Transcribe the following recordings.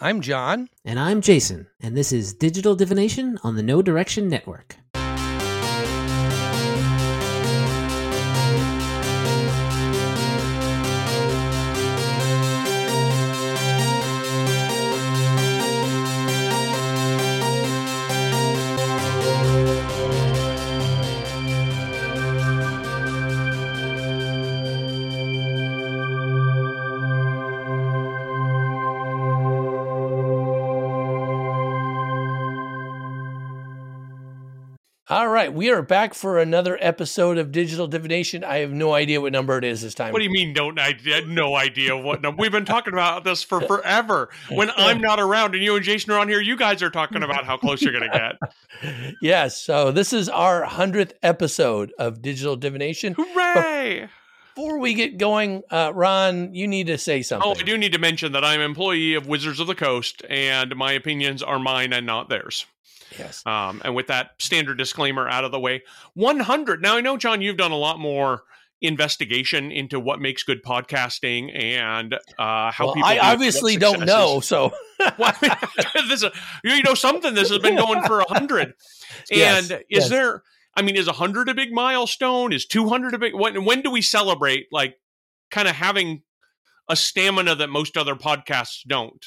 I'm John. And I'm Jason, and this is Digital Divination on the No Direction Network. Right, we are back for another episode of Digital Divination. I have no idea what number it is this time. What do you mean? Don't I had no idea what number? We've been talking about this for forever. When I'm not around and you and Jason are on here, you guys are talking about how close you're going to get. yes, so this is our hundredth episode of Digital Divination. Hooray! Before we get going, uh, Ron, you need to say something. Oh, I do need to mention that I'm an employee of Wizards of the Coast, and my opinions are mine and not theirs. Yes. Um, and with that standard disclaimer out of the way, 100. Now, I know, John, you've done a lot more investigation into what makes good podcasting and uh, how well, people. I obviously don't know, so. well, this is, you know something. This has been going for a hundred. Yes, And is yes. there? I mean, is a hundred a big milestone? Is two hundred a big? When when do we celebrate? Like, kind of having a stamina that most other podcasts don't.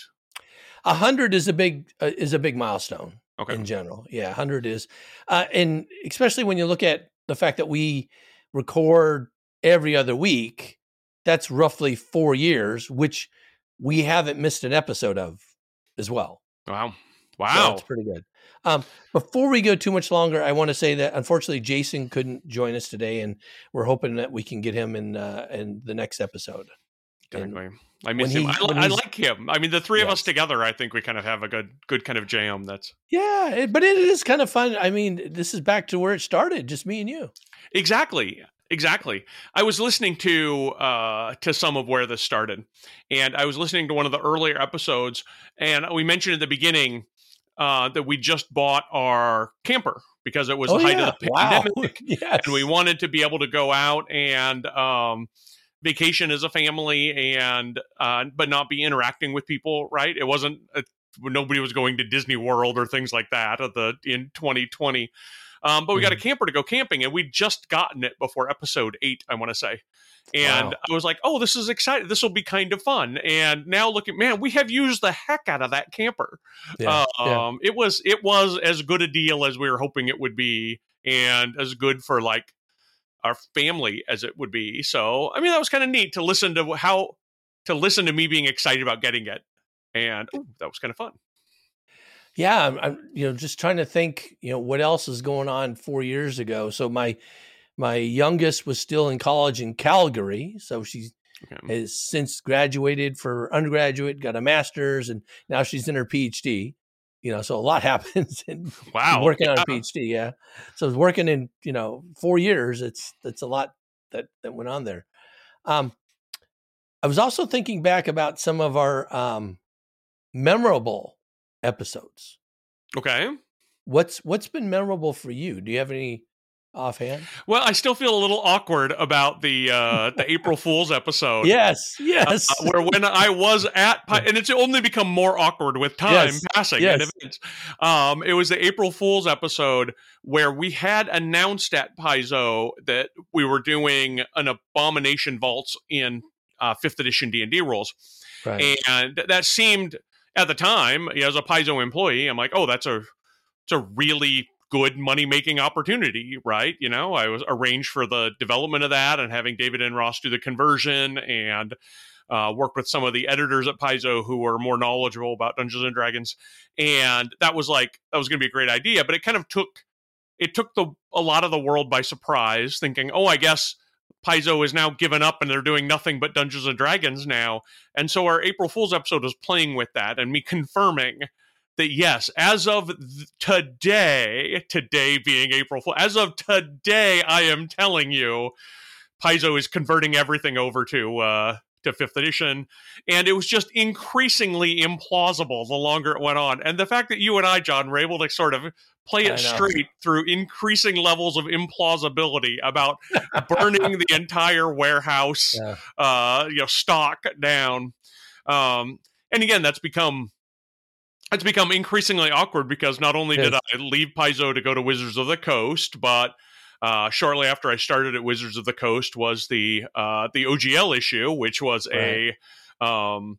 A hundred is a big uh, is a big milestone Okay. in general. Yeah, hundred is, uh, and especially when you look at the fact that we record every other week. That's roughly four years, which we haven't missed an episode of as well. Wow. So Wow. that's pretty good. Um, before we go too much longer, I want to say that unfortunately Jason couldn't join us today, and we're hoping that we can get him in uh, in the next episode. And Exactly. I miss when him. he- I, I like him. I mean, the three of us together, I think we kind of have a good, good kind of jam. That's Yeah, it, but it is kind of fun. I mean, this is back to where it started, just me and you. exactly, exactly. I was listening to uh, to some of where this started, and I was listening to one of the earlier episodes, and we mentioned at the beginning uh, that we just bought our camper because it was oh the height yeah, of the wow, pandemic. yes. and we wanted to be able to go out and um, vacation as a family and uh, but not be interacting with people right? It wasn't a, nobody was going to disney world or things like that at the in 2020 um, but we got a camper to go camping and we'd just gotten it before episode eight i want to say. And Wow. i was like oh this is exciting. This will be kind of fun. And now look at man we have used the heck out of that camper. Yeah, yeah. um, it was it was as good a deal as we were hoping it would be, and as good for like our family as it would be. So, I mean, that was kind of neat to listen to how to listen to me being excited about getting it, and ooh, that was kind of fun. yeah. I'm, I'm, you know, just trying to think, you know, what else is going on four years ago. So my my youngest was still in college in Calgary, so she's Okay. has since graduated for undergraduate, got a master's, and now she's in her PhD. You know, so a lot happens in Wow, working on a. PhD. Yeah, so I was working in you know four years. It's that's a lot that that went on there. Um, I was also thinking back about some of our um, memorable episodes. Okay. What's what's been memorable for you? Do you have any offhand? Well, I still feel a little awkward about the uh, the April Fool's episode. Yes, yes. uh, where when I was at, Pi- and it's only become more awkward with time Yes, passing yes. and events. Um, it was the April Fool's episode where we had announced at Paizo that we were doing an abomination vaults in uh, fifth edition D and D rules, right. and that seemed at the time as a Paizo employee, I'm like, oh, that's a it's a really good money making opportunity, right? You know, I was arranged for the development of that and having David and Ross do the conversion and uh, work with some of the editors at Paizo who were more knowledgeable about Dungeons and Dragons, and that was like that was going to be a great idea, but it kind of took it took the a lot of the world by surprise, thinking, oh, I guess. Paizo is now given up and they're doing nothing but Dungeons and Dragons now. And so our April Fool's episode was playing with that and me confirming that yes, as of th- today, today being April Fool, as of today, I am telling you, Paizo is converting everything over to uh, to fifth edition, and it was just increasingly implausible the longer it went on. And the fact that you and I, John, were able to sort of play it straight through increasing levels of implausibility about burning the entire warehouse, Yeah. uh, you know, stock down. Um, and again, that's become it's become increasingly awkward because not only Yes. did I leave Paizo to go to Wizards of the Coast, but uh, shortly after I started at Wizards of the Coast was the uh, the OGL issue, which was a um,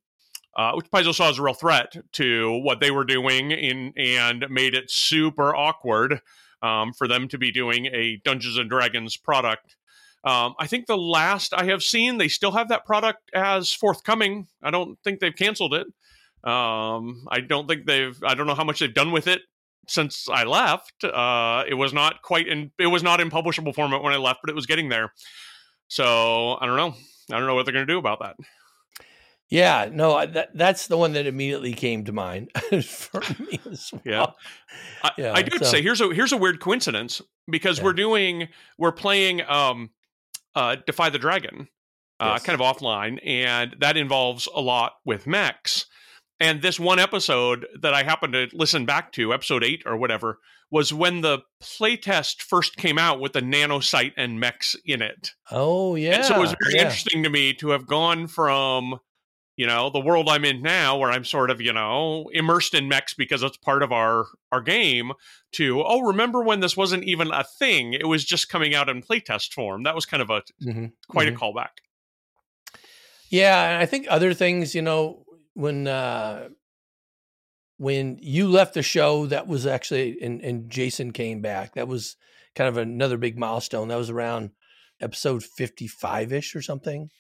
uh, which Paizo saw as a real threat to what they were doing in and made it super awkward um, for them to be doing a Dungeons and Dragons product. Um, I think the last I have seen, they still have that product as forthcoming. I don't think they've canceled it. Um, I don't think they've. I don't know how much they've done with it since I left. Uh, it was not quite in. It was not in publishable format when I left, but it was getting there. So I don't know. I don't know what they're going to do about that. Yeah, no, that that's the one that immediately came to mind for me as well. Yeah. I, Yeah, I do have to so- say here's a here's a weird coincidence because Yeah. we're doing we're playing um uh Defy the Dragon uh Yes. kind of offline and that involves a lot with mechs. And this one episode that I happened to listen back to, episode 8 or whatever, was when the playtest first came out with the nanocyte and mechs in it. Oh yeah. And so it was very yeah. interesting to me to have gone from, you know, the world I'm in now, where I'm sort of, you know, immersed in mechs because it's part of our our game, to oh, remember when this wasn't even a thing? It was just coming out in playtest form. That was kind of a Mhm, quite mhm. a callback. Yeah, and I think other things, you know, when uh when you left the show, that was actually and and Jason came back. That was kind of another big milestone. That was around episode fifty five ish or something.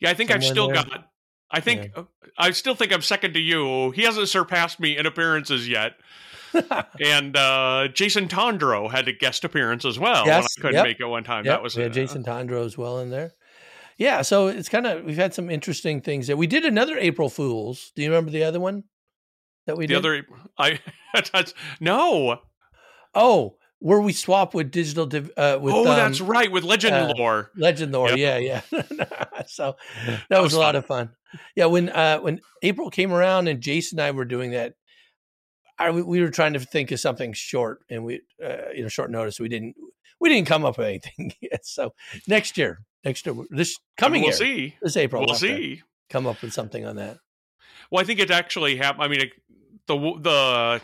Yeah, I think I've still there. got. I think I still think I'm second to you. He hasn't surpassed me in appearances yet. And uh, Jason Tondro had a guest appearance as well. when Yes, I couldn't yep. make it one time. Yep, That was had uh, Jason Tondro as well in there. Yeah, so it's kind of we've had some interesting things that We did another April Fools. Do you remember the other one that we the did? The other. I no. oh, where we swap with digital div, uh, with oh, um, that's right with Legend uh, Lore. Legend Lore. Yep. Yeah, yeah. so that, was, was a lot fun. of fun. Yeah, when uh when April came around and Jason and I were doing that, I we were trying to think of something short and we uh, you know short notice. We didn't we didn't come up with anything yet. So next year, next year, this coming we'll year, see. this April, We'll we'll see. come up with something on that. Well, I think it actually happened. I mean, it, the the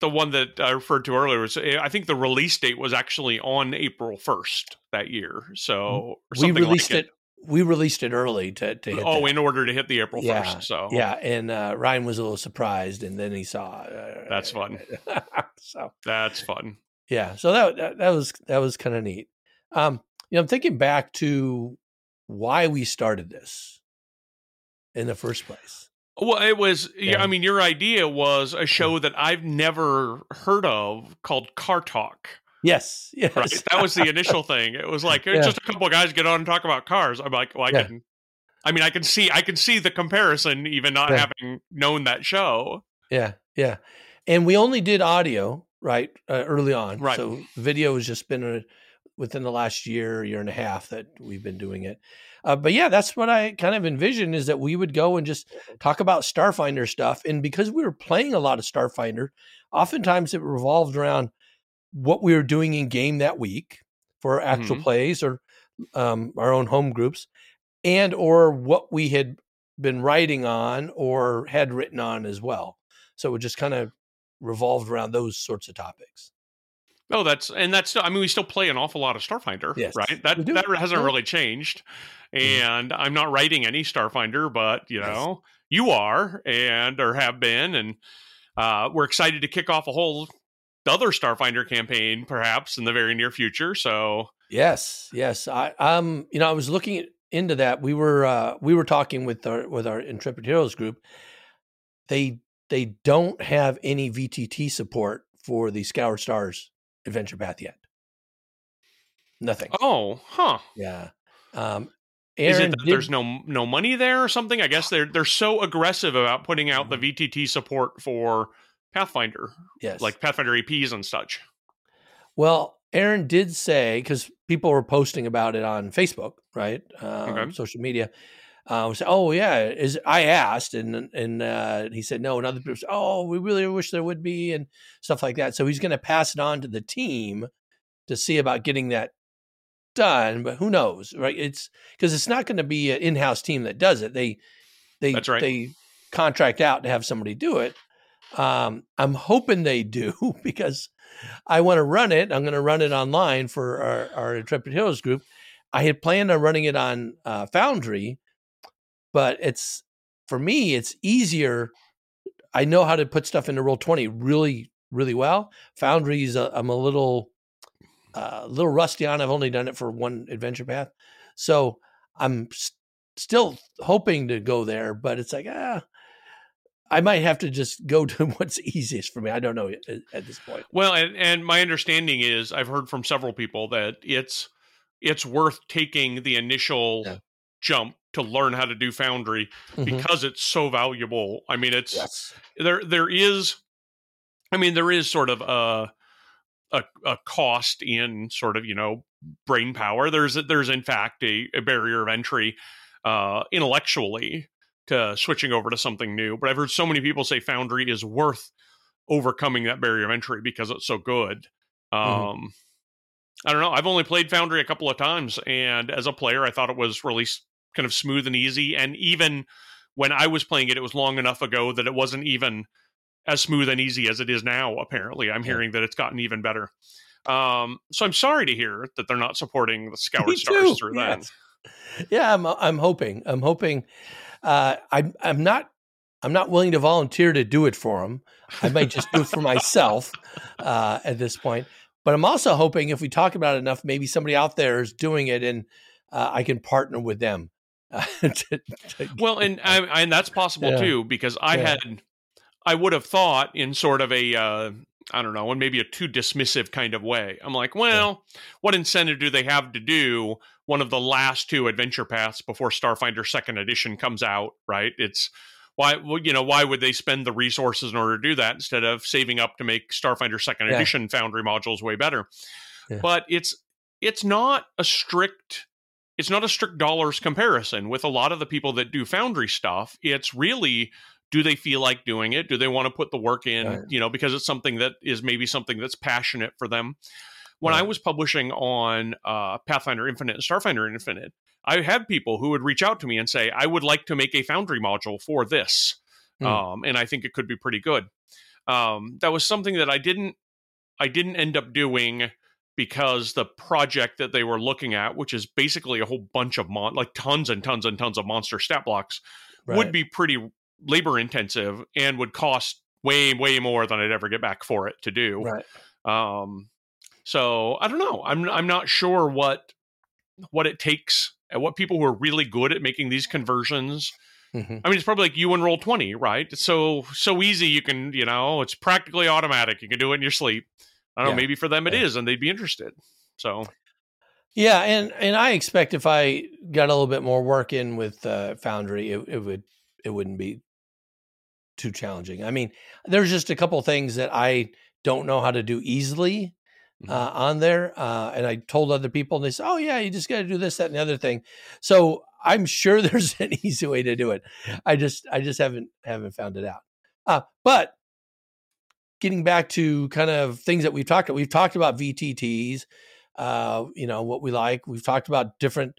the one that I referred to earlier was I think the release date was actually on April first that year. So or we released like it. We released it early to to Oh, that. in order to hit the April Yeah, first. So yeah, and uh, Ryan was a little surprised, and then he saw. Uh, That's fun. so that's fun. Yeah, so that that, that was that was kind of neat. Um, you know, I'm thinking back to why we started this in the first place. Well, it was. Yeah. Yeah. I mean, your idea was a show that I've never heard of called Car Talk. Yes, yes, Right. That was the initial thing. It was like Yeah. just a couple of guys get on and talk about cars. I'm like, well, I Yeah. can. I mean, I can see, I can see the comparison, even not Yeah. having known that show. yeah, yeah. And we only did audio right uh, early on, Right. So video has just been a, within the last year, year and a half that we've been doing it. Uh, but yeah, that's what I kind of envisioned is that we would go and just talk about Starfinder stuff. And because we were playing a lot of Starfinder, oftentimes it revolved around what we were doing in game that week for actual Mhm. plays or um, our own home groups, and or what we had been writing on or had written on as well. So it would just kind of revolved around those sorts of topics. No, that's and that's. I mean, we still play an awful lot of Starfinder, Yes, right? That that hasn't really changed. Mhm. And I'm not writing any Starfinder, but you Yes. know, you are and or have been, and uh, we're excited to kick off a whole other Starfinder campaign, perhaps in the very near future. So Yes, yes. I um, you know, I was looking into that. We were uh, we were talking with our with our Intrepid Heroes group. They they don't have any VTT support for the Scoured Stars adventure path yet. Nothing. Oh, huh. Yeah. Um, Is it that did- there's no no money there or something? I guess they're they're so aggressive about putting out Mm-hmm. the VTT support for Pathfinder, yes like Pathfinder APs and such. Well, Aaron did say because people were posting about it on Facebook, right? Um, Okay. Social media. Uh, we said, "Oh yeah," is I asked, and and uh, he said no, and other people said, "Oh, we really wish there would be," and stuff like that. So he's going to pass it on to the team to see about getting that done. But who knows, right? It's because it's not going to be an in-house team that does it. They they right. they contract out to have somebody do it. Um, I'm hoping they do because I want to run it. I'm going to run it online for our, our Intrepid Heroes group. I had planned on running it on uh, Foundry, but it's for me, it's easier. I know how to put stuff into Roll Twenty really, really well. Foundry's i I'm a little, uh, a little rusty on. I've only done it for one adventure path, so I'm st- still hoping to go there. But it's like ah, I might have to just go to what's easiest for me. I don't know at, at this point. Well, and, and my understanding is I've heard from several people that it's it's worth taking the initial yeah. Jump to learn how to do Foundry mm-hmm. because it's so valuable. I mean, it's yes. there. There is, I mean, there is sort of a a, a cost in sort of you know brain power. There's there's in fact a, a barrier of entry uh, intellectually to switching over to something new. But I've heard so many people say Foundry is worth overcoming that barrier of entry because it's so good. Mm-hmm. Um, mm-hmm. I don't know. I've only played Foundry a couple of times, and as a player, I thought it was really kind of smooth and easy. And even when I was playing it, it was long enough ago that it wasn't even as smooth and easy as it is now. Apparently, I'm yeah. hearing that it's gotten even better. Um, so I'm sorry to hear that they're not supporting the Scoured Stars through yeah. that. Yeah, I'm. I'm hoping. I'm hoping. Uh, I'm. I'm not. I'm not willing to volunteer to do it for them. I might just do it for myself uh, at this point. But I'm also hoping if we talk about it enough, maybe somebody out there is doing it, and uh, I can partner with them. To, to well, and and that's possible yeah. too because I yeah. had I would have thought in sort of a uh, I don't know, in maybe a too dismissive kind of way. I'm like, well, yeah. what incentive do they have to do one of the last two adventure paths before Starfinder Second Edition comes out? Right? It's why well, you know why would they spend the resources in order to do that instead of saving up to make starfinder second edition foundry modules way better but it's it's not a strict it's not a strict dollars comparison with a lot of the people that do foundry stuff it's really do they feel like doing it do they want to put the work in right. you know because it's something that is maybe something that's passionate for them when right. i was publishing on uh, pathfinder infinite and starfinder infinite I had people who would reach out to me and say, I would like to make a Foundry module for this. Mm. Um, and I think it could be pretty good. Um, that was something that I didn't I didn't end up doing because the project that they were looking at, which is basically a whole bunch of mon like tons and tons and tons of monster stat blocks, right. would be pretty labor intensive and would cost way way more than I'd ever get back for it to do. Right. Um, so I don't know. I'm I'm not sure what what it takes and what people who are really good at making these conversions. Mm-hmm. I mean, it's probably like you and roll twenty, right? It's so so easy. You can, you know, it's practically automatic. You can do it in your sleep. I don't yeah. know. Maybe for them it yeah. is, and they'd be interested. So, yeah, and and I expect if I got a little bit more work in with uh, Foundry, it, it would it wouldn't be too challenging. I mean, there's just a couple things that I don't know how to do easily Mm-hmm. uh, on there. Uh, and I told other people, and they said, "Oh yeah, you just got to do this, that, and the other thing." So I'm sure there's an easy way to do it. I just I just haven't haven't found it out. Uh, but getting back to kind of things that we've talked about, we've talked about VTTs. Uh, you know what we like. We've talked about different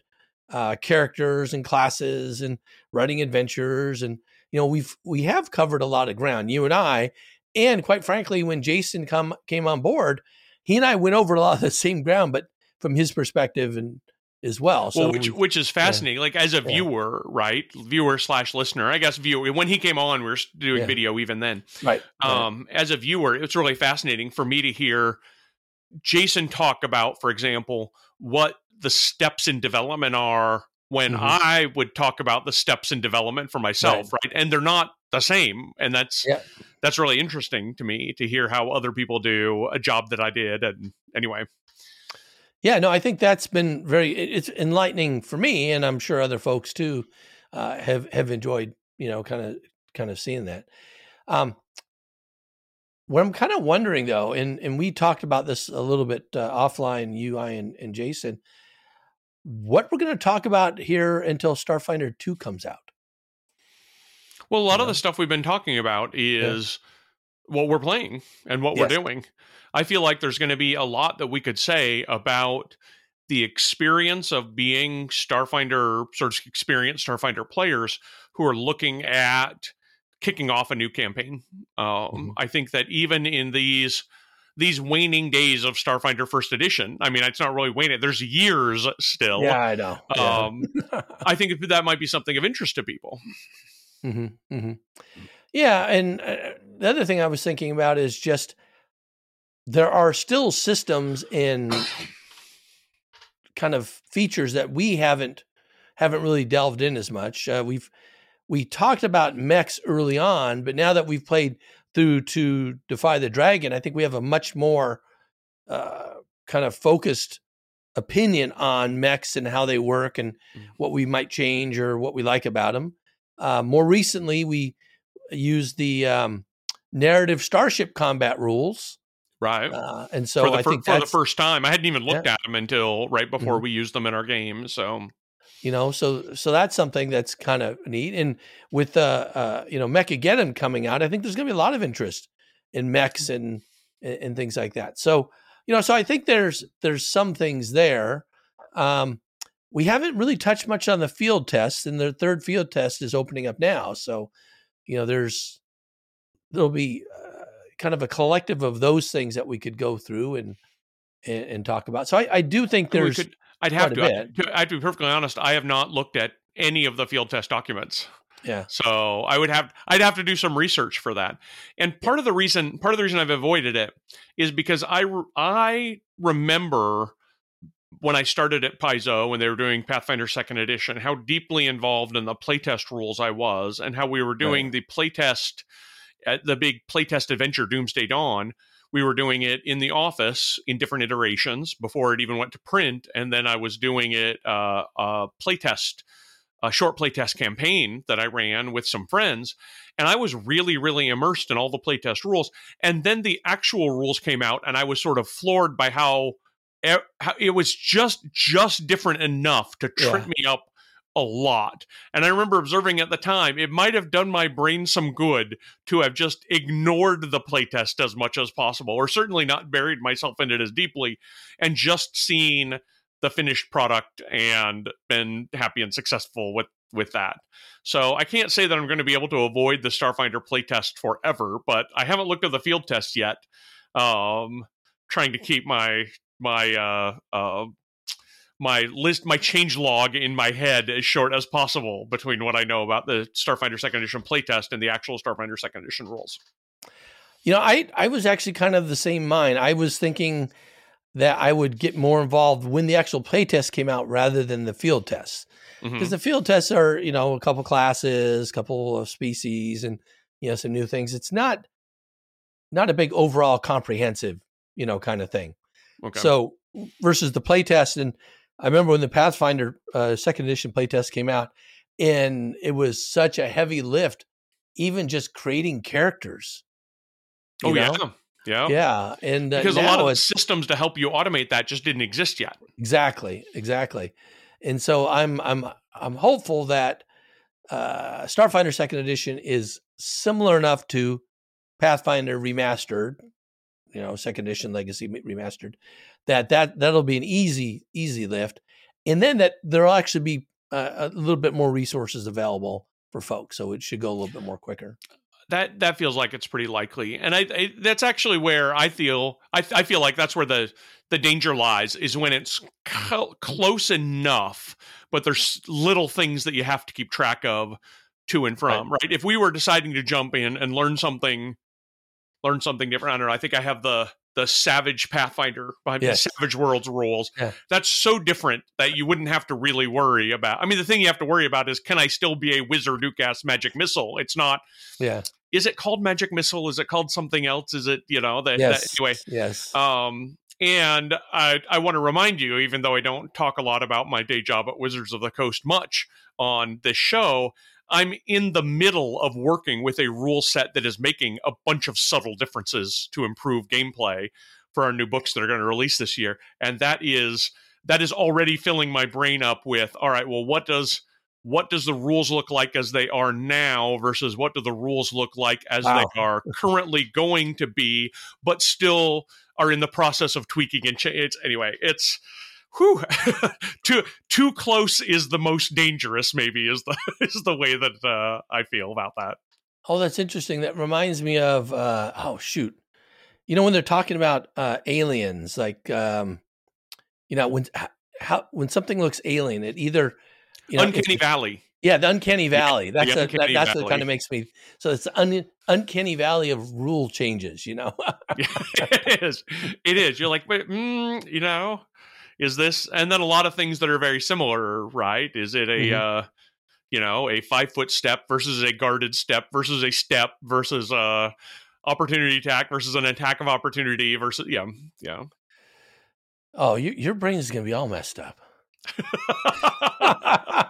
uh, characters and classes and running adventures, and you know we've we have covered a lot of ground. You and I, and quite frankly, when Jason come came on board, he and I went over a lot of the same ground, but from his perspective and as well. So well, which we, which is fascinating. Yeah. Like as a viewer, yeah. right? Viewer slash listener. I guess viewer. When he came on, we were doing yeah. video even then. Right. Um, right. as a viewer, it's really fascinating for me to hear Jason talk about, for example, what the steps in development are when mm-hmm. I would talk about the steps in development for myself, right? right? And they're not the same, and that's yeah. that's really interesting to me to hear how other people do a job that I did. And anyway, yeah, no, I think that's been very it's enlightening for me, and I'm sure other folks too uh, have have enjoyed you know kind of kind of seeing that. Um, what I'm kind of wondering though, and and we talked about this a little bit uh, offline, you, I, and, and Jason what we're going to talk about here until Starfinder 2 comes out. Well, a lot of the stuff we've been talking about is yeah. what we're playing and what yes. we're doing. I feel like there's going to be a lot that we could say about the experience of being Starfinder, sort of experienced Starfinder players who are looking at kicking off a new campaign. Um, Mhm. I think that even in these these waning days of Starfinder First Edition, I mean, it's not really waning. There's years still. Yeah, I know. Yeah. Um, I think that might be something of interest to people. hmm hmm Yeah, and uh, the other thing I was thinking about is just there are still systems and kind of features that we haven't haven't really delved in as much. Uh, we've we talked about mechs early on, but now that we've played through to Defy the Dragon, I think we have a much more uh, kind of focused opinion on mechs and how they work and Mhm. what we might change or what we like about them. Uh, more recently, we used the um, narrative starship combat rules, Right. uh, and so for the, I fir- think for the first time, I hadn't even looked Yeah. at them until right before Mhm. we used them in our game. So you know so so that's something that's kind of neat. And with uh, uh, you know Mechageddon coming out, I think there's going to be a lot of interest in mechs and and and things like that. So you know, so I think there's there's some things there. Um, we haven't really touched much on the field tests, and the third field test is opening up now. So you know, there's there'll be uh, kind of a collective of those things that we could go through and and, and talk about. So I, I do think there's could, I'd have to. I, I have to be perfectly honest. I have not looked at any of the field test documents. yeah So I would have I'd have to do some research for that. And part of the reason part of the reason I've avoided it is because I re- I remember when I started at Paizo when they were doing Pathfinder Second Edition how deeply involved in the playtest rules I was and how we were doing the playtest at the big playtest adventure Doomsday Dawn. We were doing it in the office in different iterations before it even went to print, and then I was doing it uh, uh, playtest a short playtest campaign that I ran with some friends, and I was really, really immersed in all the playtest rules. And then the actual rules came out, and I was sort of floored by how, how it was just just different enough to trip Yeah. me up a lot. And I remember observing at the time, it might have done my brain some good to have just ignored the playtest as much as possible, or certainly not buried myself in it as deeply, and just seen the finished product and been happy and successful with with that. So I can't say that I'm going to be able to avoid the Starfinder playtest forever, but I haven't looked at the field test yet. Um, trying to keep my my uh, uh, my list, my change log in my head as short as possible between what I know about the Starfinder Second Edition playtest and the actual Starfinder Second Edition rules. You know, I I was actually kind of the same mind. I was thinking that I would get more involved when the actual play test came out rather than the field tests. Mm-hmm. Because the field tests are, you know, a couple classes, a couple of species and you know, some new things. It's not not a big overall comprehensive, you know, kind of thing. Okay. So versus the playtest, and I remember when the Pathfinder uh, second edition playtest came out, and it was such a heavy lift, even just creating characters. oh yeah, know? yeah, yeah, and uh, Because a lot of the systems to help you automate that just didn't exist yet. exactly, exactly, and so I'm I'm I'm hopeful that uh, Starfinder second edition is similar enough to Pathfinder remastered, you know, second edition Legacy remastered, that that that'll be an easy easy lift, and then that there'll actually be uh, a little bit more resources available for folks, so it should go a little bit more quicker. that that feels like it's pretty likely and I, I that's actually where i feel I, I feel like that's where the the danger lies is when it's co- close enough but there's little things that you have to keep track of to and from right, if we were deciding to jump in and learn something learn something different i don't know i think i have the the savage pathfinder behind Yes. the savage worlds rules Yeah. that's so different that you wouldn't have to really worry about i mean the thing you have to worry about is can i still be a wizard who casts magic missile it's not Yeah. is it called magic missile is it called something else is it you know that, Yes. that- anyway Yes. um and i i want to remind you even though i don't talk a lot about my day job at wizards of the coast much on this show i'm in the middle of working with a rule set that is making a bunch of subtle differences to improve gameplay for our new books that are going to release this year and that is that is already filling my brain up with all right well what does what does the rules look like as they are now versus what do the rules look like as Wow. they are currently going to be but still are in the process of tweaking and cha- it's anyway it's whew, too too close is the most dangerous maybe is the is the way that uh, i feel about that Oh, that's interesting. That reminds me of uh, oh shoot, you know when they're talking about uh, aliens, like um, you know when how when something looks alien, it either you know, Uncanny Valley. Yeah, the uncanny valley. That's the a, that, that's valley. what kind of makes me. So it's un, uncanny valley of rule changes. You know. Yeah, it is. It is. You're like, wait, mm, you know, is this? And then a lot of things that are very similar, right? Is it a, Mhm. uh, you know, a five foot step versus a guarded step versus a step versus a opportunity attack versus an attack of opportunity versus yeah, yeah. oh, you, your brain is going to be all messed up.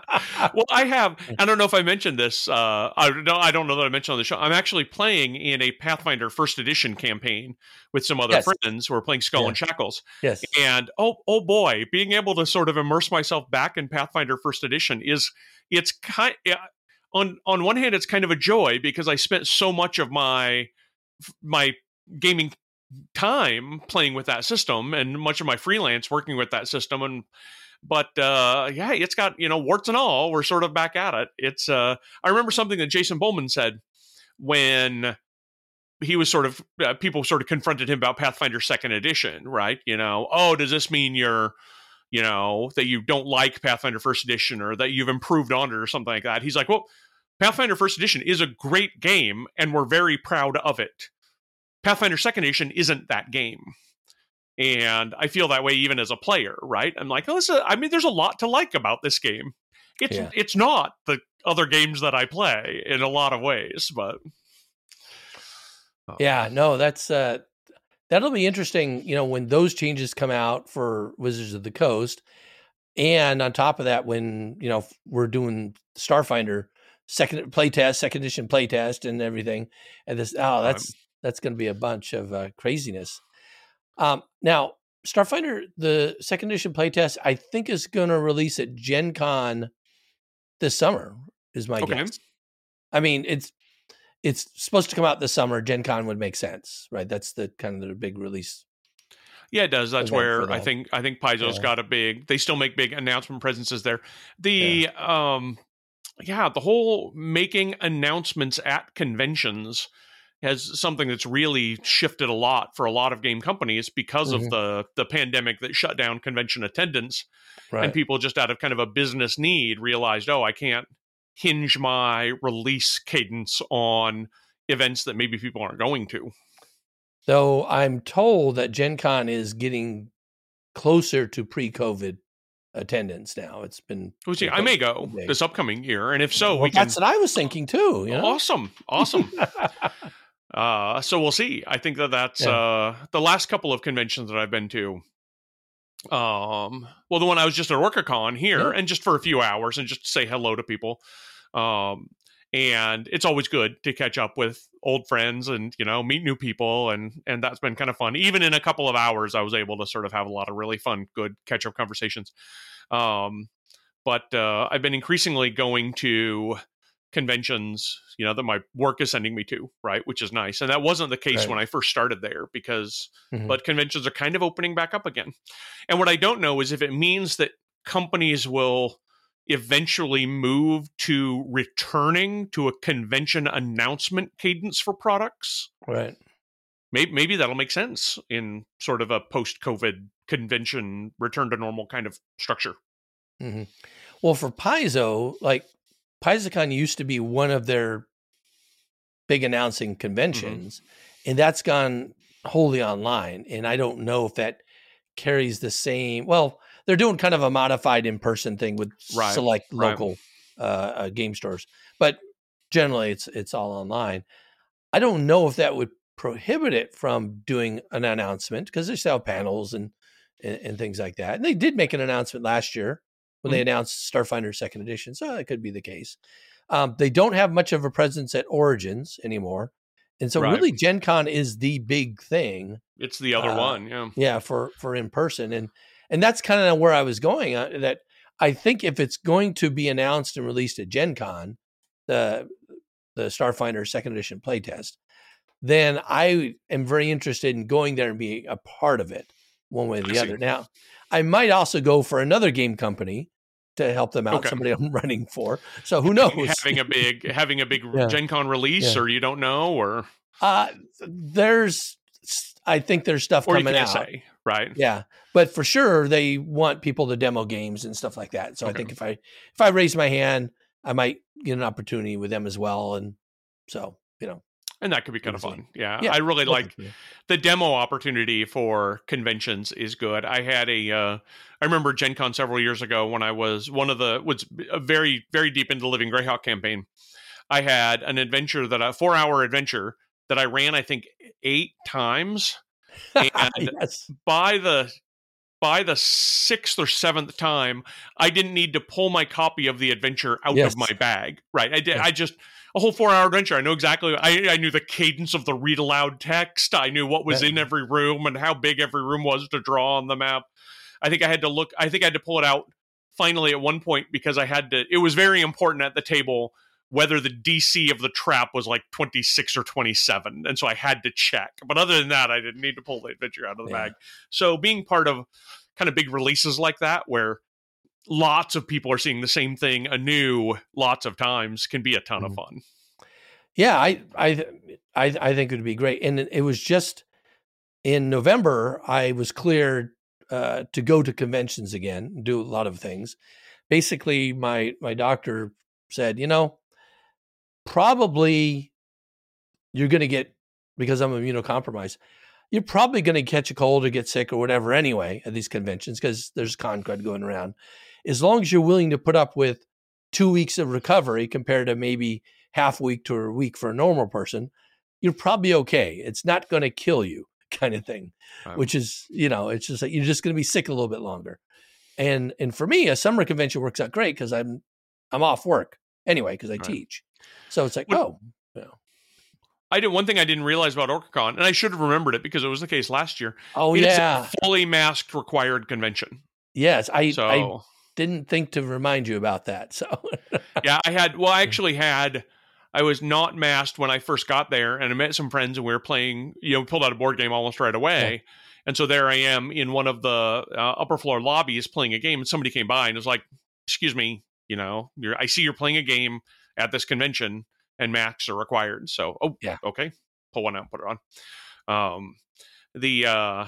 well, I have. I don't know if I mentioned this. Uh, I don't. I don't know that I mentioned on the show. I'm actually playing in a Pathfinder First Edition campaign with some other Yes. friends who are playing Skull Yeah. and Shackles. yes. And oh, oh boy, being able to sort of immerse myself back in Pathfinder First Edition is it's kind. On on one hand, it's kind of a joy because I spent so much of my my gaming time playing with that system and much of my freelance working with that system and but uh yeah it's got you know warts and all we're sort of back at it. It's uh i remember something that Jason Bulmahn said when he was sort of uh, people sort of confronted him about pathfinder second edition right? You know oh does this mean you're you know that you don't like pathfinder first edition or that you've improved on it or something like that? He's like well pathfinder first edition is a great game and we're very proud of it. Pathfinder second edition isn't that game and I feel that way even as a player, right? I'm like, oh, this is, I mean, there's a lot to like about this game. It's Yeah. it's not the other games that I play in a lot of ways, but Yeah, no, that's uh that'll be interesting, you know, when those changes come out for Wizards of the Coast. And on top of that, when, you know, we're doing Starfinder second playtest, second edition playtest and everything. And this oh, that's that's gonna be a bunch of uh, craziness. Um now Starfinder, the second edition playtest, I think is gonna release at Gen Con this summer, is my Okay. guess. I mean, it's it's supposed to come out this summer. Gen Con would make sense, right? That's the kind of the big release. yeah, it does. That's where I think I think Paizo's Yeah. got a big. They still make big announcement presences there. The um, yeah, the whole making announcements at conventions has something that's really shifted a lot for a lot of game companies because Mhm. of the the pandemic that shut down convention attendance. Right. and people just out of kind of a business need realized oh i can't hinge my release cadence on events that maybe people aren't going to Though I'm told that Gen Con is getting closer to pre-COVID attendance now. It's been We'll see. i may go big. this upcoming year and if so Well, we can that's what I was thinking too. You know? awesome awesome uh so we'll see i think that that's Yeah. uh the last couple of conventions that i've been to um well the one i was just at orcacon here Yeah. and just for a few hours and just to say hello to people um and it's always good to catch up with old friends and you know meet new people and and that's been kind of fun even in a couple of hours i was able to sort of have a lot of really fun good catch up conversations um but uh i've been increasingly going to conventions you know that my work is sending me to right which is nice and that wasn't the case Right. when i first started there because Mhm. but conventions are kind of opening back up again and what i don't know is if it means that companies will eventually move to returning to a convention announcement cadence for products right. maybe, maybe that'll make sense in sort of a post-covid convention return to normal kind of structure Mm-hmm. Well, for Paizo, like PaizoCon used to be one of their big announcing conventions, and that's gone wholly online. And I don't know if that carries the same. Well, they're doing kind of a modified in person thing with Right, select right. local uh, uh, game stores, but generally it's it's all online. I don't know if that would prohibit it from doing an announcement because they sell panels and, and and things like that. And they did make an announcement last year when they announced Starfinder Second Edition, so that could be the case. Um, they don't have much of a presence at Origins anymore, and so Right. really Gen Con is the big thing it's the other Uh, one yeah yeah for for in person and and that's kind of where i was going uh, that i think if it's going to be announced and released at gen con the the starfinder second edition playtest then i am very interested in going there and being a part of it one way or I the see. other now i might also go for another game company to help them out. Okay. Somebody I'm running for. So who knows? having a big having a big Yeah. Gen Con release, Yeah. or you don't know, or Uh, there's, I think there's stuff or coming out. say, right? Yeah, but for sure they want people to demo games and stuff like that. So I think if I if I raise my hand, I might get an opportunity with them as well. And so you know, And that could be kind of fun. Yeah, Yeah, I really like the demo opportunity for conventions is good. I had a, uh, I remember Gen Con several years ago when I was one of the, was very, very deep into the Living Greyhawk campaign. I had an adventure that a four hour adventure that I ran, I think eight times. And yes, by the, by the sixth or seventh time, I didn't need to pull my copy of the adventure out Yes. of my bag. Right. I did. Yeah. I just, a whole four hour adventure. I know exactly. I, I knew the cadence of the read aloud text. I knew what was in every room and how big every room was to draw on the map. I think I had to look. I think I had to pull it out finally at one point because I had to. It was very important at the table whether the DC of the trap was like 26 or 27. And so I had to check. But other than that, I didn't need to pull the adventure out of the Yeah. bag. So being part of kind of big releases like that where lots of people are seeing the same thing anew lots of times can be a ton of Mhm. fun. yeah, I I I I think it would be great. And it, was just in November I was cleared uh, to go to conventions again, do a lot of things. Basically, my my doctor said, you know, probably you're going to get because I'm immunocompromised. You're probably going to catch a cold or get sick or whatever anyway at these conventions because there's con crud going around. As long as you're willing to put up with two weeks of recovery compared to maybe half week to a week for a normal person, you're probably okay. It's not going to kill you, kind of thing. Which is, you know, it's just like you're just going to be sick a little bit longer. And and for me, a summer convention works out great because I'm I'm off work anyway because I Right. teach. So it's like, oh, I did one thing I didn't realize about OrcaCon, and I should have remembered it because it was the case last year. oh It's yeah, a fully masked required convention. yes. I So I didn't think to remind you about that. So yeah, I had. Well, I actually had. I was not masked when I first got there, and I met some friends, and we were playing. You know, pulled out a board game almost right away, and so there I am in one of the uh, upper floor lobbies playing a game, and somebody came by and was like, "Excuse me, you know, you're, I see you're playing a game at this convention, and masks are required." So, oh, Yeah. okay, pull one out, put it on. Um, the uh,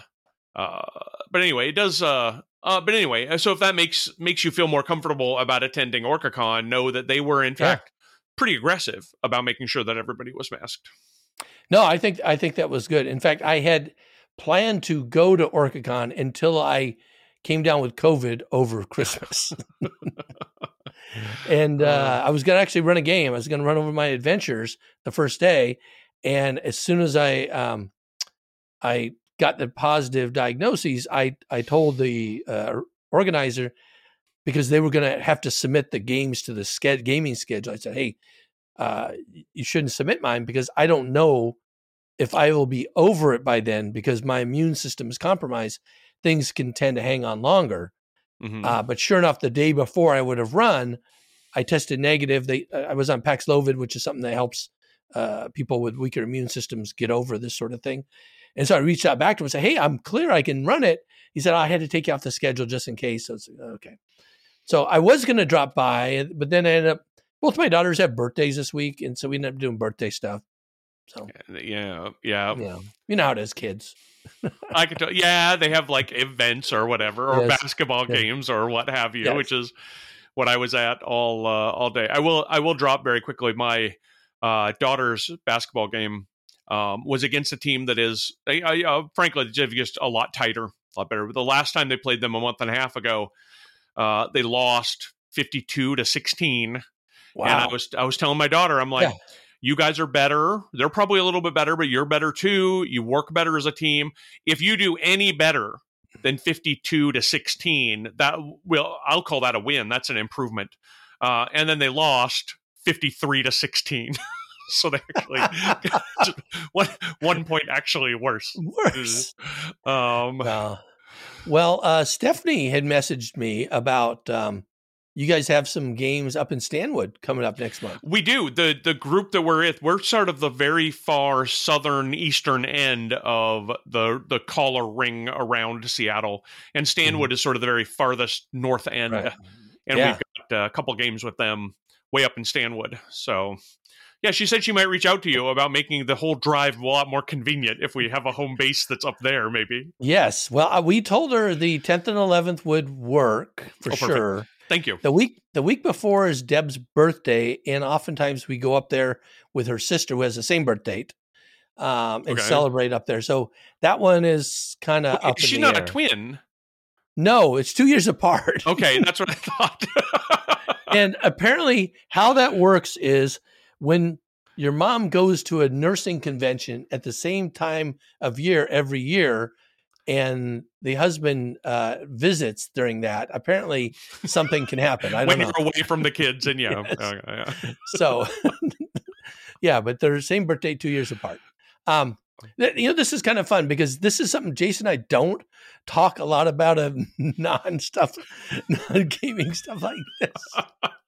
uh, but anyway, it does. Uh, uh, but anyway, uh, so if that makes makes you feel more comfortable about attending OrcaCon, know that they were in Yeah. fact pretty aggressive about making sure that everybody was masked. No, I think I think that was good. In fact, I had planned to go to OrcaCon until I came down with COVID over Christmas. and uh, I was going to actually run a game. I was going to run over my adventures the first day, and as soon as I um, I got the positive diagnoses, I I told the uh, organizer because they were going to have to submit the games to the sched- gaming schedule. I said, "Hey, uh, you shouldn't submit mine because I don't know if I will be over it by then because my immune system is compromised. Things can tend to hang on longer. Mhm. Uh, but sure enough, the day before I would have run, I tested negative. They, I was on Paxlovid, which is something that helps uh, people with weaker immune systems get over this sort of thing. And so I reached out back to him and said, "Hey, I'm clear. I can run it." He said, "I had to take you off the schedule just in case." So it's like, okay. So I was going to drop by, but then I ended up. Both my daughters have birthdays this week, and so we ended up doing birthday stuff. So yeah, yeah. you know, you know how it is, kids. I could tell. Yeah, they have like events or whatever, or Yes. basketball Yes. games or what have you, Yes. which is what I was at all uh, all day. I will I will drop very quickly. My uh, daughter's basketball game um, was against a team that is, I, I, uh, frankly, just a lot tighter, a lot better. The last time they played them a month and a half ago, uh, they lost fifty two to sixteen. Wow. And I was I was telling my daughter, I'm like, Yeah. you guys are better. They're probably a little bit better, but you're better too. You work better as a team. If you do any better than 52 to 16, that will I'll call that a win. That's an improvement. Uh, and then they lost 53 to 16. so they actually one one point actually worse. Worse. Um, Well, well, uh, Stephanie had messaged me about um, you guys have some games up in Stanwood coming up next month. We do. The the group that we're with, we're sort of the very far southern eastern end of the the collar ring around Seattle. And Stanwood is sort of the very farthest north end. Right. and Yeah. we've got uh, a couple games with them way up in Stanwood. So. Yeah, she said she might reach out to you about making the whole drive a lot more convenient if we have a home base that's up there, maybe. Yes. Well, we told her the 10th and 11th would work for Oh, sure. Thank you. The week the week before is Deb's birthday, and oftentimes we go up there with her sister who has the same birth date, um, and Okay. celebrate up there. So that one is kind of she's not air. a twin. No, it's two years apart. Okay, that's what I thought. and apparently, how that works is when your mom goes to a nursing convention at the same time of year every year, and the husband uh, visits during that. Apparently, something can happen. I don't when know. you're away from the kids, and yeah, Yes. yeah. so yeah but they're the same birthday two years apart um you know this is kind of fun because this is something jason and i don't talk a lot about of non stuff non gaming stuff like this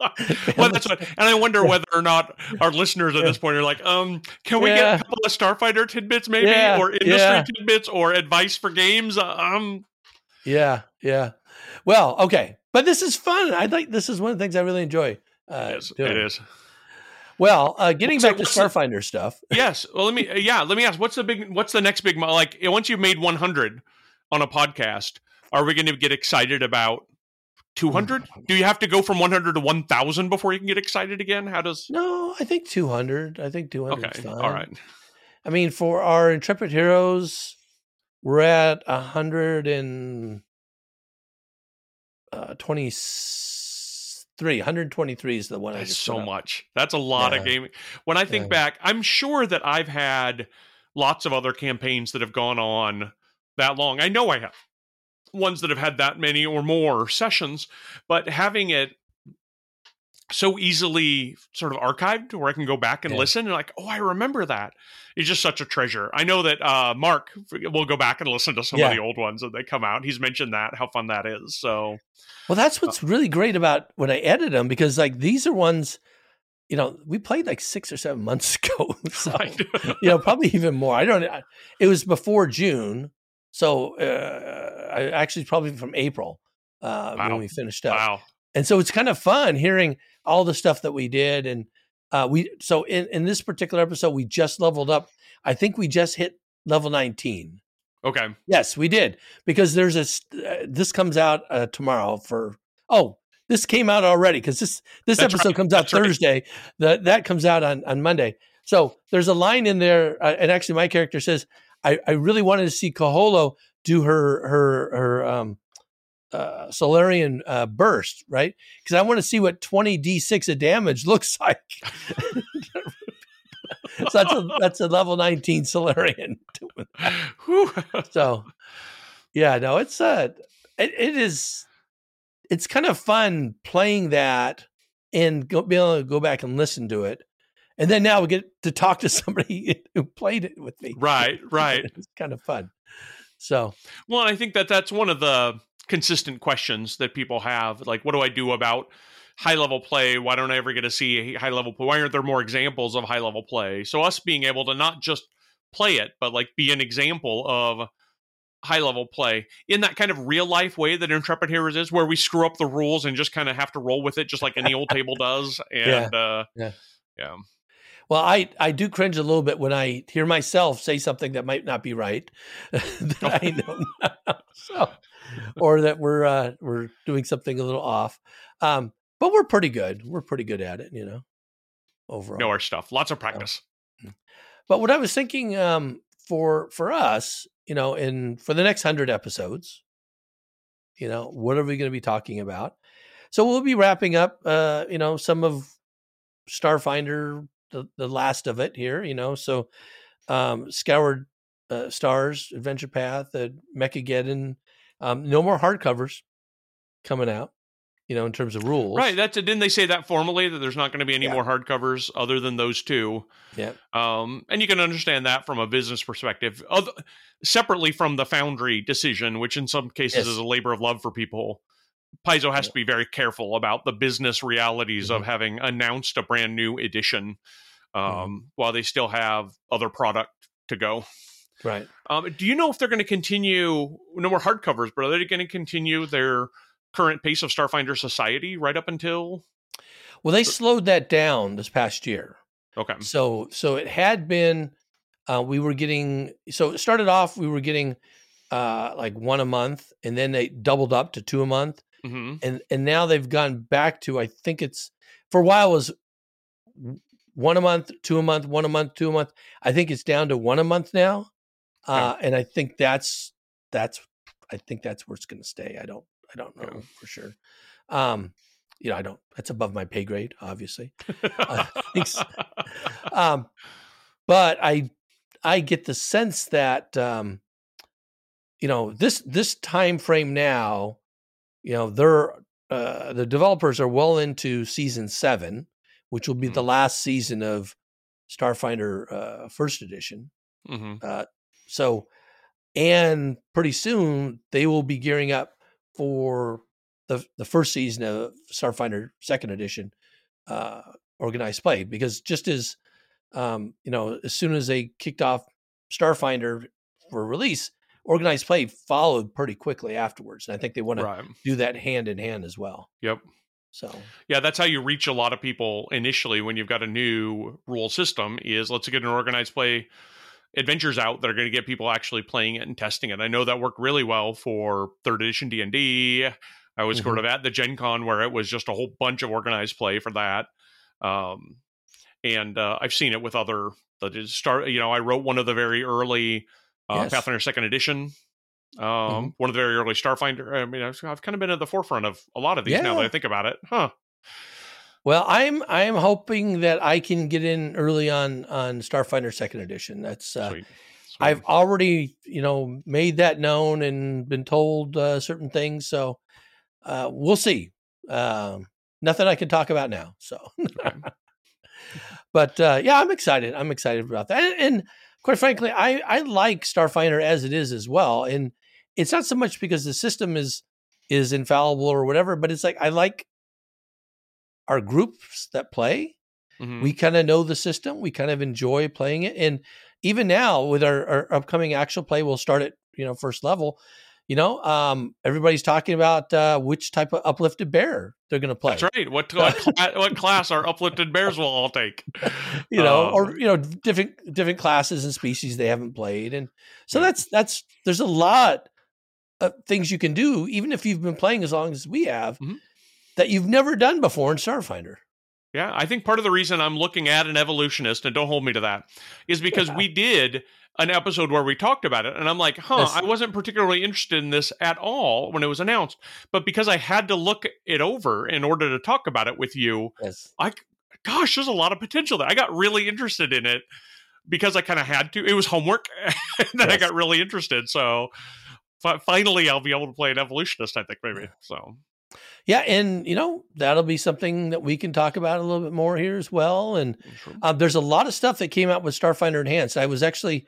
well, that's what, and I wonder whether or not our listeners at this point are like, um, can we get a couple of Starfinder tidbits, maybe, Yeah, or industry yeah. tidbits, or advice for games? Um, yeah yeah well okay but this is fun i like this is one of the things i really enjoy uh it is. doing. It is. well uh getting So back to what's the- starfinder stuff Yes. Well, let me. uh, Yeah, let me ask. What's the big? What's the next big? Like, once you've made 100 on a podcast, are we going to get excited about 200? Do you have to go from 100 to 1,000 before you can get excited again? How does? no i think 200 i think 200 Okay. is fine. All right. I mean, for our intrepid heroes, we're at a hundred and uh, twenty-three. One hundred twenty-three is the one That's so much. That's a lot Yeah. of gaming. When I think Yeah. back, I'm sure that I've had lots of other campaigns that have gone on that long. I know I have ones that have had that many or more sessions, but having it so easily sort of archived where I can go back and Yeah. listen and like, oh, I remember that. It's just such a treasure. I know that uh, Mark will go back and listen to some Yeah. of the old ones that they come out. He's mentioned that how fun that is. So Well, that's what's really great about when I edit them because, like, these are ones, you know, we played like six or seven months ago. So, you know, probably even more. I don't. I- It was before June, so uh, I actually probably from April uh, Wow. when we finished up. wow. and so it's kind of fun hearing all the stuff that we did and uh, we so in, in this particular episode we just leveled up i think we just hit level 19 Okay. yes we did because there's a uh, this comes out uh, tomorrow for oh this came out already because this this That's episode right, comes out that's right. thursday that that comes out on on monday so there's a line in there uh, and actually my character says i i really wanted to see kaholo do her her her um uh, Solarian uh, burst, right? Because I want to see what 20d6 of damage looks like. so that's a that's a level 19 Solarian. doing that. Whew. so yeah, no, it's uh it, it is it's kind of fun playing that and go, be able to go back and listen to it. And then now we get to talk to somebody who played it with me. Right, right. It's kind of fun. So Well, I think that that's one of the consistent questions that people have. Like, what do I do about high level play? Why don't I ever get to see high level play? Why aren't there more examples of high level play? So, us being able to not just play it, but like be an example of high level play in that kind of real life way that Intrepid Heroes is, where we screw up the rules and just kind of have to roll with it, just like any old table does. And, uh, Yeah. yeah. Well, I, I do cringe a little bit when I hear myself say something that might not be right, that I know, so, or that we're uh, we're doing something a little off. Um, but we're pretty good. We're pretty good at it, you know. Overall, know our stuff. Lots of practice. but what I was thinking um, for for us, you know, in for the next hundred episodes, you know, what are we going to be talking about? So we'll be wrapping up, uh, you know, some of Starfinder, the, the last of it here, you know. So um, Scoured uh, Stars, Adventure Path, uh, Mechageddon, um, no more hardcovers coming out, you know, in terms of rules. Right. That's didn't they say that formally that there's not going to be any Yeah. more hardcovers other than those two? Yeah. Um, and you can understand that from a business perspective, Other, separately from the Foundry decision, which in some cases Yes. is a labor of love for people. Paizo has to be very careful about the business realities of Mhm. having announced a brand new edition, um, Mm-hmm. while they still have other product to go. Right. Um, do you know if they're going to continue? No more hardcovers, but are they going to continue their current pace of Starfinder Society right up until? Well, they slowed that down this past year. Okay. So so it had been uh, we were getting so it started off we were getting uh, like one a month and then they doubled up to two a month hmm and and now they've gone back to I think it's for a while it was one a month, two a month, one a month, two a month. I think it's down to one a month now, uh, and I think that's that's I think that's where it's going to stay. I don't I don't know Yeah. for sure. Um, you know, I don't. That's above my pay grade, obviously. Uh, um, but I I get the sense that um, you know this this time frame now, you know, they're uh, the developers are well into season seven, which will be the last season of Starfinder uh, First Edition. hmm Uh, so, and pretty soon they will be gearing up for the the first season of Starfinder Second Edition uh, organized play because just as um, you know, as soon as they kicked off Starfinder for release, organized play followed pretty quickly afterwards, and I think they want to do that hand in hand as well. Yep. So, Yeah, that's how you reach a lot of people initially when you've got a new rule system is let's get an organized play adventures out that are going to get people actually playing it and testing it. I know that worked really well for third edition D&D. I was sort of at the Gen Con where it was just a whole bunch of organized play for that. Um, and uh, I've seen it with other is start you know, I wrote one of the very early uh, Yes. Pathfinder second edition um, one of the very early Starfinder. I mean, I've, I've kind of been at the forefront of a lot of these now that I think about it. Huh. well, I'm I'm hoping that I can get in early on on Starfinder Second Edition. That's uh, Sweet. Sweet. I've already, you know, made that known and been told uh, certain things. So uh, we'll see. Um, nothing I can talk about now. So, but uh, yeah, I'm excited. I'm excited about that. And, and quite frankly, I I like Starfinder as it is as well. And it's not so much because the system is is infallible or whatever, but it's like I like our groups that play Mhm. we kind of know the system we kind of enjoy playing it and even now with our, our upcoming actual play we'll start at you know first level you know um everybody's talking about uh which type of uplifted bear they're going to play That's right. What what, cla- what class our uplifted bears will all take? you know Um, or you know different different classes and species they haven't played and so that's that's there's a lot of things you can do even if you've been playing as long as we have Mhm. that you've never done before in starfinder Yeah, I think part of the reason I'm looking at an evolutionist, and don't hold me to that, is because Yeah. we did an episode where we talked about it, and I'm like, huh, Yes. I wasn't particularly interested in this at all when it was announced, but because I had to look it over in order to talk about it with you, yes I gosh, there's a lot of potential there. I got really interested in it because I kind of had to. It was homework, and then I got really interested. So fi- finally, I'll be able to play an evolutionist. I think maybe so. Yeah, and you know that'll be something that we can talk about a little bit more here as well. And Sure. uh, there's a lot of stuff that came out with Starfinder Enhanced. I was actually,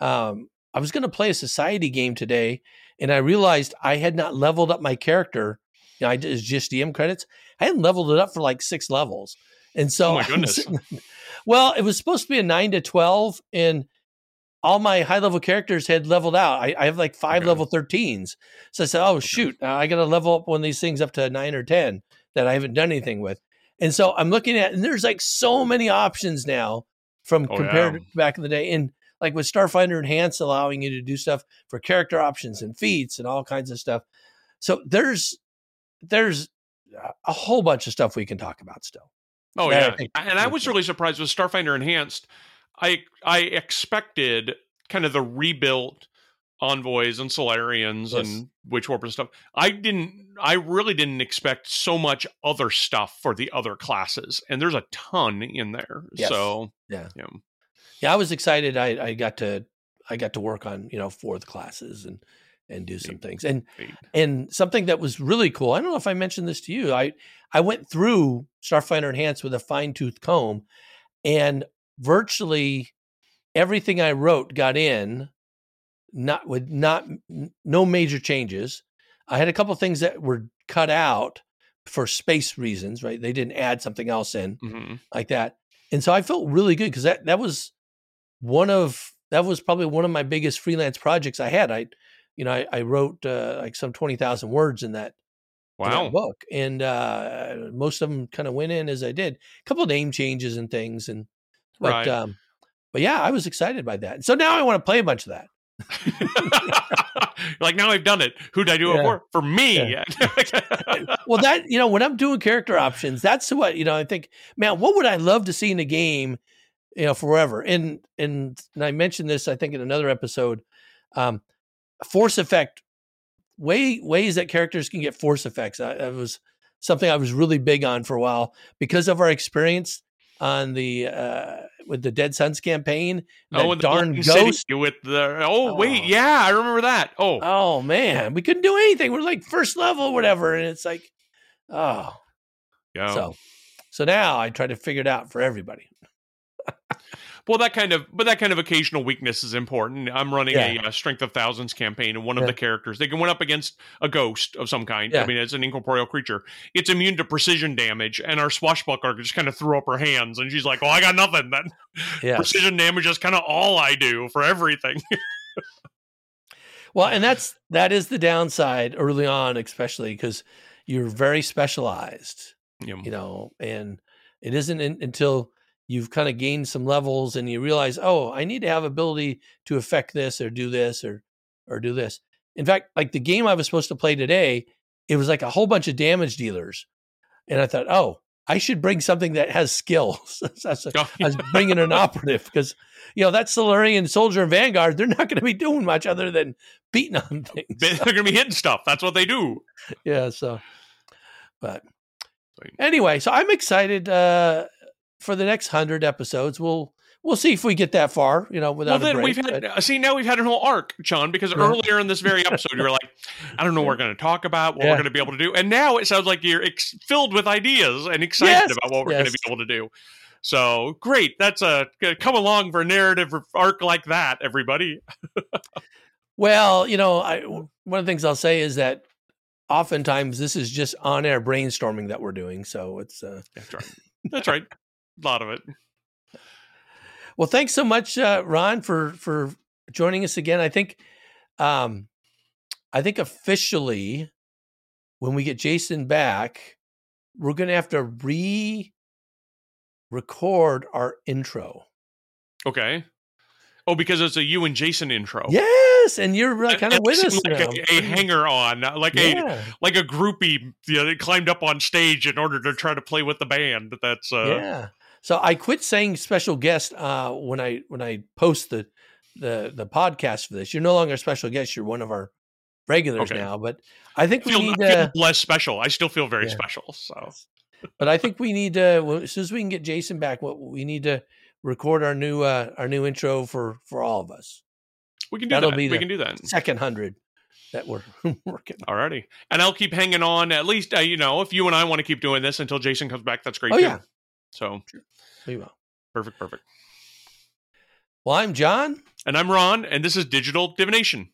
um, I was going to play a society game today, and I realized I had not leveled up my character. You know, I did just DM credits. I hadn't leveled it up for like six levels, and so Oh my goodness. well, it was supposed to be a nine to twelve, and all my high level characters had leveled out. I, I have like five Okay. level 13s. So I said, oh, shoot, uh, I got to level up one of these things up to nine or 10 that I haven't done anything with. And so I'm looking at, and there's like so many options now from Oh, compared yeah. to back in the day. And like with Starfinder Enhanced allowing you to do stuff for character options and feats and all kinds of stuff. So there's, there's a whole bunch of stuff we can talk about still. Oh that I yeah, think and I was really surprised with Starfinder Enhanced. I I expected kind of the rebuilt envoys and Solarians Yes. and Witch Warp and stuff. I didn't. I really didn't expect so much other stuff for the other classes, and there's a ton in there. Yes. So Yeah. yeah, yeah, I was excited. I, I got to I got to work on you know fourth classes and and do some Neat. things and Neat. and something that was really cool. I don't know if I mentioned this to you. I I went through Starfinder Enhanced with a fine tooth comb, and virtually everything I wrote got in, not with not no major changes. I had a couple things that were cut out for space reasons. Right, they didn't add something else in hmm like that. And so I felt really good because that that was one of that was probably one of my biggest freelance projects I had. I, you know, I, I wrote uh, like some twenty thousand words in that in that book, and uh, most of them kind of went in as I did. A couple of name changes and things, and but Right. um, but yeah, I was excited by that. So now I want to play a bunch of that. like now I've done it. Who'd I do Yeah. it for? For me. well, that you know, when I'm doing character options, that's what you know. I think, man, what would I love to see in a game, you know, forever? And and, and I mentioned this, I think, in another episode. Um, force effect way ways that characters can get force effects. I, that was something I was really big on for a while because of our experience on the uh with the Dead Suns campaign. That oh, and the darn Golden City ghost. with the oh, wait, Oh. yeah, I remember that. Oh, Oh man, we couldn't do anything. We're like first level, whatever, and it's like, oh, yeah. So, so now I try to figure it out for everybody. Well, that kind of, but that kind of occasional weakness is important. I'm running a uh, Strength of Thousands campaign, and one of Yeah. the characters they can went up against a ghost of some kind. Yeah. I mean, it's an incorporeal creature. It's immune to precision damage, and our swashbuckler just kind of threw up her hands, and she's like, "Well, I got nothing. Then Yeah. precision damage is kind of all I do for everything." Well, and that's that is the downside early on, especially because you're very specialized, Yeah. you know, and it isn't in, until you've kind of gained some levels and you realize, oh, I need to have ability to affect this or do this or or do this. In fact, like the game I was supposed to play today, it was like a whole bunch of damage dealers, and I thought, oh, I should bring something that has skills. So I was- Oh, I was bringing an operative because you know that Solarian soldier and Vanguard, they're not going to be doing much other than beating on things. They're going to be hitting stuff. That's what they do. yeah, so but anyway, so I'm excited uh for the next hundred episodes. We'll we'll see if we get that far, you know, without Well, a then break. we've had but- see now we've had an whole arc, John, because Yeah. earlier in this very episode you were like, I don't know what we're going to talk about, what Yeah. we're going to be able to do, and now it sounds like you're ex- filled with ideas and excited Yes, about what we're going to be able to do. So great, that's a come along for a narrative arc like that, everybody. well, you know, I one of the things I'll say is that oftentimes this is just on air brainstorming that we're doing. So it's uh That's right. That's right. A lot of it. Well, thanks so much, uh, Ron, for for joining us again. I think, um, I think officially, when we get Jason back, we're going to have to re-record our intro. Okay. Oh, because it's a you and Jason intro. Yes, and you're like, kind of with us seemed now. a, a hanger on, like a like a groupie you know, that climbed up on stage in order to try to play with the band. That's uh, yeah. So I quit saying special guest uh, when I when I post the the the podcast for this. You're no longer a special guest. You're one of our regulars Okay. now. But I think I feel, we need to. less special. I still feel very Yeah. special. So but I think we need to well, as soon as we can get Jason back, what we need to record our new uh, our new intro for for all of us. we can do That'll that. be we can do that. Second hundred that we're working. Alrighty. And I'll keep hanging on. At least, uh, you know, if you and I want to keep doing this until Jason comes back, that's great Oh too. yeah, So we will. perfect, perfect. Well, I'm John. And I'm Ron, and this is Digital Divination.